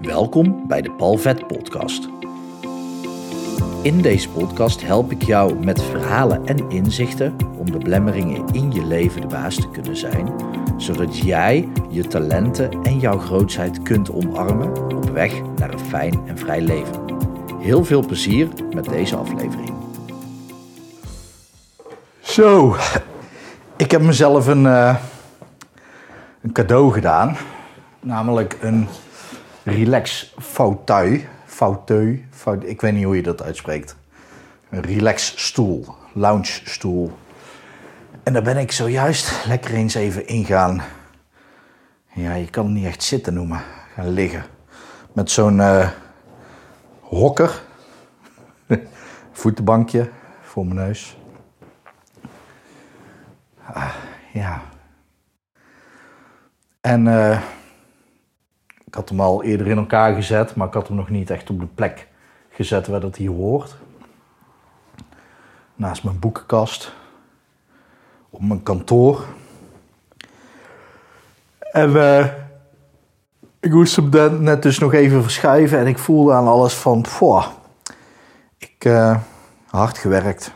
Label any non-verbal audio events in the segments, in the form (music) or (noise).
Welkom bij de Palvet Podcast. In deze podcast help ik jou met verhalen en inzichten om de blemmeringen in je leven de baas te kunnen zijn, zodat jij je talenten en jouw grootheid kunt omarmen op weg naar een fijn en vrij leven. Heel veel plezier met deze aflevering. Zo, ik heb mezelf een, uh, een cadeau gedaan, namelijk een relax fauteuil. Fauteuil, fauteuil, ik weet niet hoe je dat uitspreekt. Een relax stoel, lounge stoel. En daar ben ik zojuist lekker eens even ingaan. Ja, je kan het niet echt zitten noemen. Gaan liggen. Met zo'n uh, hokker. (laughs) Voetenbankje voor mijn neus. Ah, ja. En uh, ik had hem al eerder in elkaar gezet, maar ik had hem nog niet echt op de plek gezet waar dat hier hoort. Naast mijn boekenkast. Op mijn kantoor. En uh, ik moest hem net dus nog even verschuiven en ik voelde aan alles van, poh, ik uh, hard gewerkt.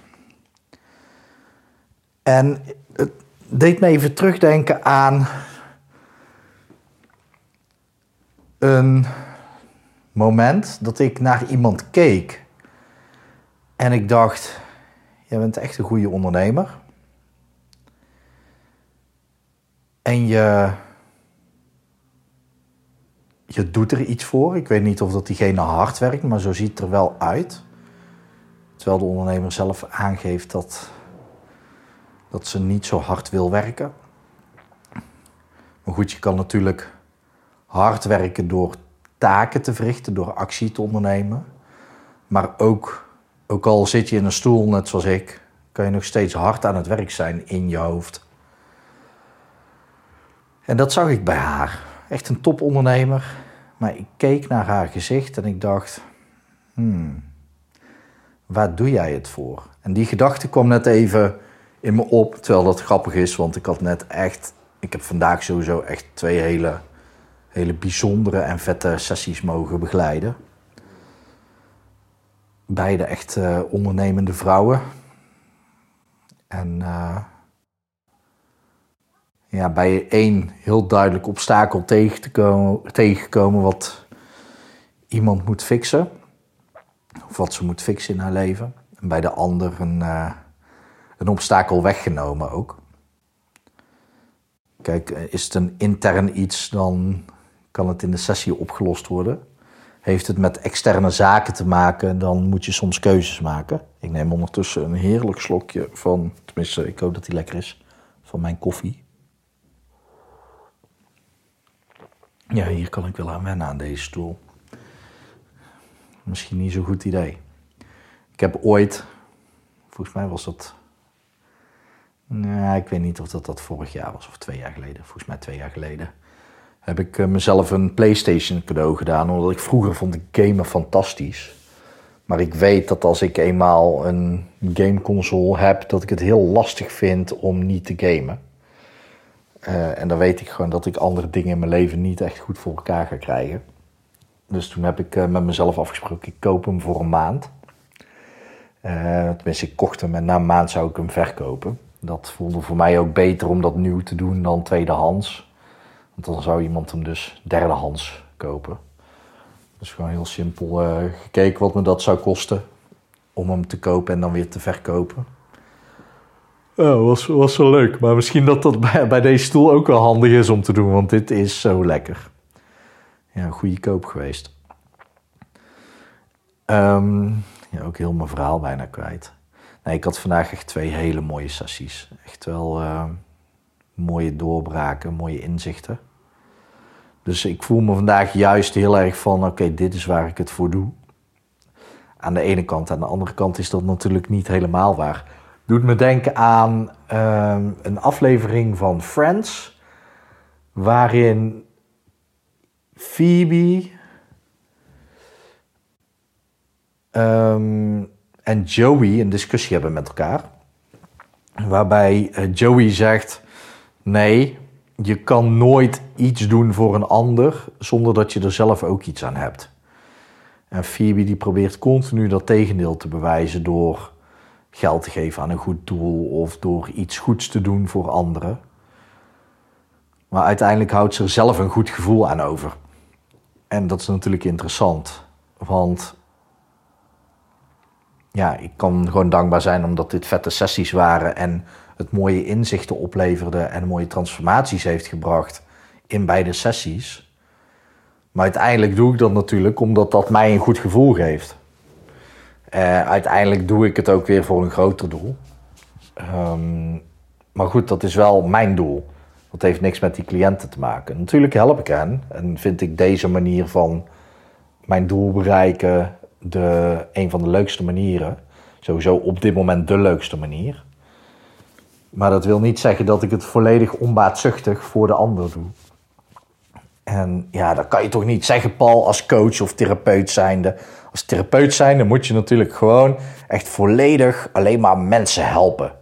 En het deed me even terugdenken aan een moment dat ik naar iemand keek en ik dacht: Jij bent echt een goede ondernemer. En je, je doet er iets voor. Ik weet niet of dat diegene hard werkt, maar zo ziet het er wel uit. Terwijl de ondernemer zelf aangeeft dat, dat ze niet zo hard wil werken. Maar goed, je kan natuurlijk hard werken door taken te verrichten, door actie te ondernemen. Maar ook, ook al zit je in een stoel, net zoals ik, kan je nog steeds hard aan het werk zijn in je hoofd. En dat zag ik bij haar. Echt een topondernemer. Maar ik keek naar haar gezicht en ik dacht: hmm, waar doe jij het voor? En die gedachte kwam net even in me op, terwijl dat grappig is, want ik had net echt, ik heb vandaag sowieso echt twee hele hele bijzondere en vette sessies mogen begeleiden. Beide echt uh, ondernemende vrouwen. En uh, ja, bij één heel duidelijk obstakel tegen te komen, tegengekomen wat iemand moet fixen. Of wat ze moet fixen in haar leven. En bij de ander een, uh, een obstakel weggenomen ook. Kijk, is het een intern iets, dan kan het in de sessie opgelost worden. Heeft het met externe zaken te maken, dan moet je soms keuzes maken. Ik neem ondertussen een heerlijk slokje van, tenminste, ik hoop dat die lekker is, van mijn koffie. Ja, hier kan ik wel aan wennen aan deze stoel. Misschien niet zo'n goed idee. Ik heb ooit, volgens mij was dat. Nou, ik weet niet of dat, dat vorig jaar was of twee jaar geleden. Volgens mij twee jaar geleden heb ik eh, mezelf een PlayStation cadeau gedaan. Omdat ik vroeger vond ik gamen fantastisch. Maar ik weet dat als ik eenmaal een gameconsole heb, dat ik het heel lastig vind om niet te gamen. Uh, en dan weet ik gewoon dat ik andere dingen in mijn leven niet echt goed voor elkaar ga krijgen. Dus toen heb ik uh, met mezelf afgesproken, ik koop hem voor een maand. Uh, tenminste, ik kocht hem en na een maand zou ik hem verkopen. Dat voelde voor mij ook beter om dat nieuw te doen dan tweedehands. Want dan zou iemand hem dus derdehands kopen. Dus gewoon heel simpel uh, gekeken wat me dat zou kosten om hem te kopen en dan weer te verkopen. Ja, was, was wel leuk. Maar misschien dat dat bij, bij deze stoel ook wel handig is om te doen, want dit is zo lekker. Ja, goede koop geweest. Um, ja, ook heel mijn verhaal bijna kwijt. Nee, ik had vandaag echt twee hele mooie sessies. Echt wel... Uh, mooie doorbraken, mooie inzichten. Dus ik voel me vandaag juist heel erg van: oké, dit is waar ik het voor doe. Aan de ene kant. Aan de andere kant is dat natuurlijk niet helemaal waar. Doet me denken aan uh, een aflevering van Friends, waarin Phoebe um, en Joey een discussie hebben met elkaar. Waarbij uh, Joey zegt: Nee, je kan nooit iets doen voor een ander zonder dat je er zelf ook iets aan hebt. En Phoebe die probeert continu dat tegendeel te bewijzen door geld te geven aan een goed doel of door iets goeds te doen voor anderen. Maar uiteindelijk houdt ze er zelf een goed gevoel aan over. En dat is natuurlijk interessant, want ja, ik kan gewoon dankbaar zijn omdat dit vette sessies waren en het mooie inzichten opleverde en mooie transformaties heeft gebracht in beide sessies. Maar uiteindelijk doe ik dat natuurlijk omdat dat mij een goed gevoel geeft. Uh, uiteindelijk doe ik het ook weer voor een groter doel. Um, maar goed, dat is wel mijn doel. Dat heeft niks met die cliënten te maken. Natuurlijk help ik hen en vind ik deze manier van mijn doel bereiken de, een van de leukste manieren. Sowieso op dit moment de leukste manier. Maar dat wil niet zeggen dat ik het volledig onbaatzuchtig voor de ander doe. En ja, dat kan je toch niet zeggen, Paul, als coach of therapeut zijnde. Als therapeut zijnde moet je natuurlijk gewoon echt volledig alleen maar mensen helpen.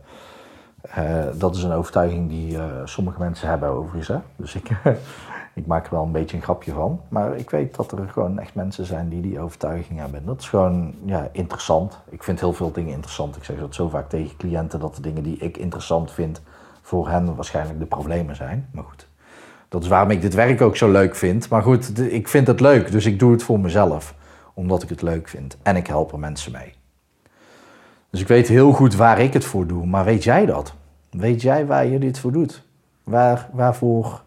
Uh, dat is een overtuiging die uh, sommige mensen hebben overigens. Hè? Dus ik, (laughs) ik maak er wel een beetje een grapje van. Maar ik weet dat er gewoon echt mensen zijn die die overtuiging hebben. dat is gewoon ja, interessant. Ik vind heel veel dingen interessant. Ik zeg dat zo vaak tegen cliënten dat de dingen die ik interessant vind voor hen waarschijnlijk de problemen zijn. Maar goed, dat is waarom ik dit werk ook zo leuk vind. Maar goed, ik vind het leuk, dus ik doe het voor mezelf. Omdat ik het leuk vind. En ik help er mensen mee. Dus ik weet heel goed waar ik het voor doe. Maar weet jij dat? Weet jij waar je dit voor doet? Waar, waarvoor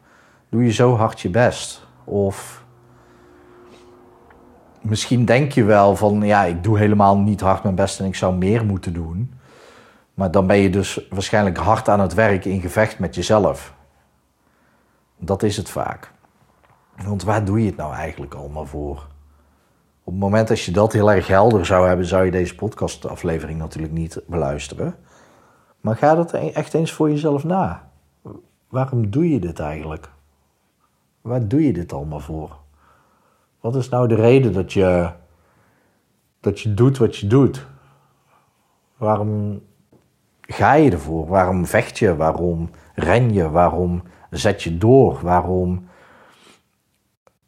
doe je zo hard je best? Of misschien denk je wel van ja, ik doe helemaal niet hard mijn best en ik zou meer moeten doen. Maar dan ben je dus waarschijnlijk hard aan het werk in gevecht met jezelf. Dat is het vaak. Want waar doe je het nou eigenlijk allemaal voor? Op het moment dat je dat heel erg helder zou hebben, zou je deze podcastaflevering natuurlijk niet beluisteren. Maar ga dat e- echt eens voor jezelf na. Waarom doe je dit eigenlijk? Waar doe je dit allemaal voor? Wat is nou de reden dat je, dat je doet wat je doet? Waarom ga je ervoor? Waarom vecht je? Waarom ren je? Waarom zet je door? Waarom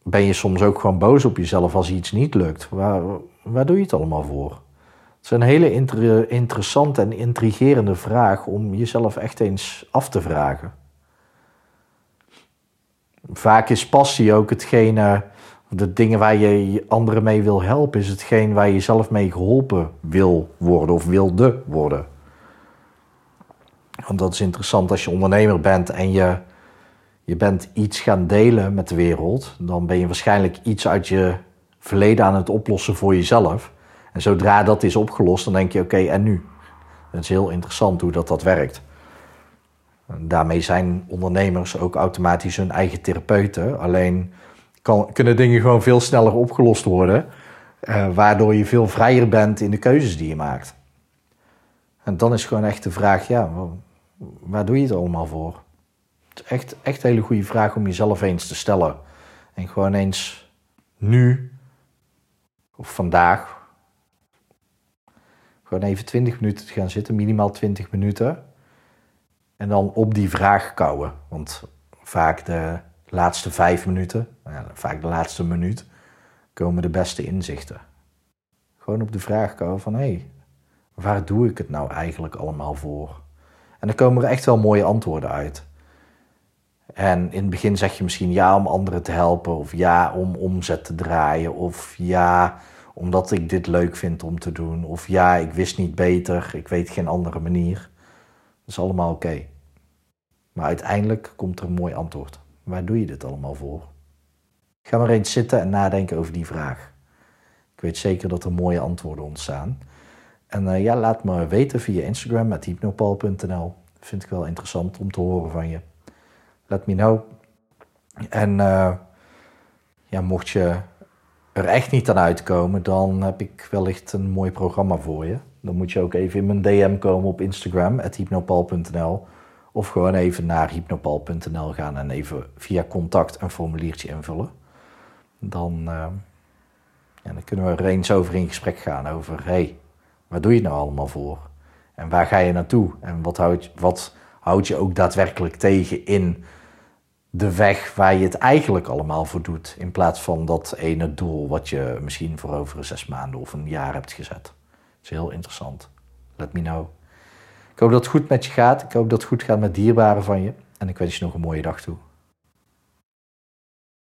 ben je soms ook gewoon boos op jezelf als iets niet lukt? Waar, waar doe je het allemaal voor? Het is een hele interessante en intrigerende vraag om jezelf echt eens af te vragen. Vaak is passie ook hetgene, de dingen waar je anderen mee wil helpen, is hetgeen waar je zelf mee geholpen wil worden of wilde worden. Want dat is interessant als je ondernemer bent en je je bent iets gaan delen met de wereld, dan ben je waarschijnlijk iets uit je verleden aan het oplossen voor jezelf. En zodra dat is opgelost, dan denk je: oké, en nu? Het is heel interessant hoe dat, dat werkt. Daarmee zijn ondernemers ook automatisch hun eigen therapeuten. Alleen kan, kunnen dingen gewoon veel sneller opgelost worden, eh, waardoor je veel vrijer bent in de keuzes die je maakt. En dan is gewoon echt de vraag: ja, waar doe je het allemaal voor? echt, echt een hele goede vraag om jezelf eens te stellen. En gewoon eens nu of vandaag gewoon even 20 minuten te gaan zitten, minimaal 20 minuten. En dan op die vraag kouwen. Want vaak de laatste vijf minuten, nou vaak de laatste minuut, komen de beste inzichten. Gewoon op de vraag kouwen van hé, hey, waar doe ik het nou eigenlijk allemaal voor? En dan komen er echt wel mooie antwoorden uit. En in het begin zeg je misschien ja om anderen te helpen, of ja om omzet te draaien, of ja omdat ik dit leuk vind om te doen, of ja ik wist niet beter, ik weet geen andere manier. Is allemaal oké. Maar uiteindelijk komt er een mooi antwoord. Waar doe je dit allemaal voor? Ga maar eens zitten en nadenken over die vraag. Ik weet zeker dat er mooie antwoorden ontstaan. En uh, ja, laat me weten via Instagram met hypnopal.nl. Vind ik wel interessant om te horen van je let me know. En uh, ja, mocht je er echt niet aan uitkomen, dan heb ik wellicht een mooi programma voor je. Dan moet je ook even in mijn DM komen op Instagram, hypnopal.nl. Of gewoon even naar hypnopal.nl gaan en even via contact een formuliertje invullen. Dan, uh, ja, dan kunnen we er eens over in gesprek gaan over, hey, waar doe je nou allemaal voor? En waar ga je naartoe? En wat houd, wat houd je ook daadwerkelijk tegen in de weg waar je het eigenlijk allemaal voor doet. In plaats van dat ene doel wat je misschien voor over zes maanden of een jaar hebt gezet. Is heel interessant. Let me know. Ik hoop dat het goed met je gaat. Ik hoop dat het goed gaat met dierbaren van je. En ik wens je nog een mooie dag toe.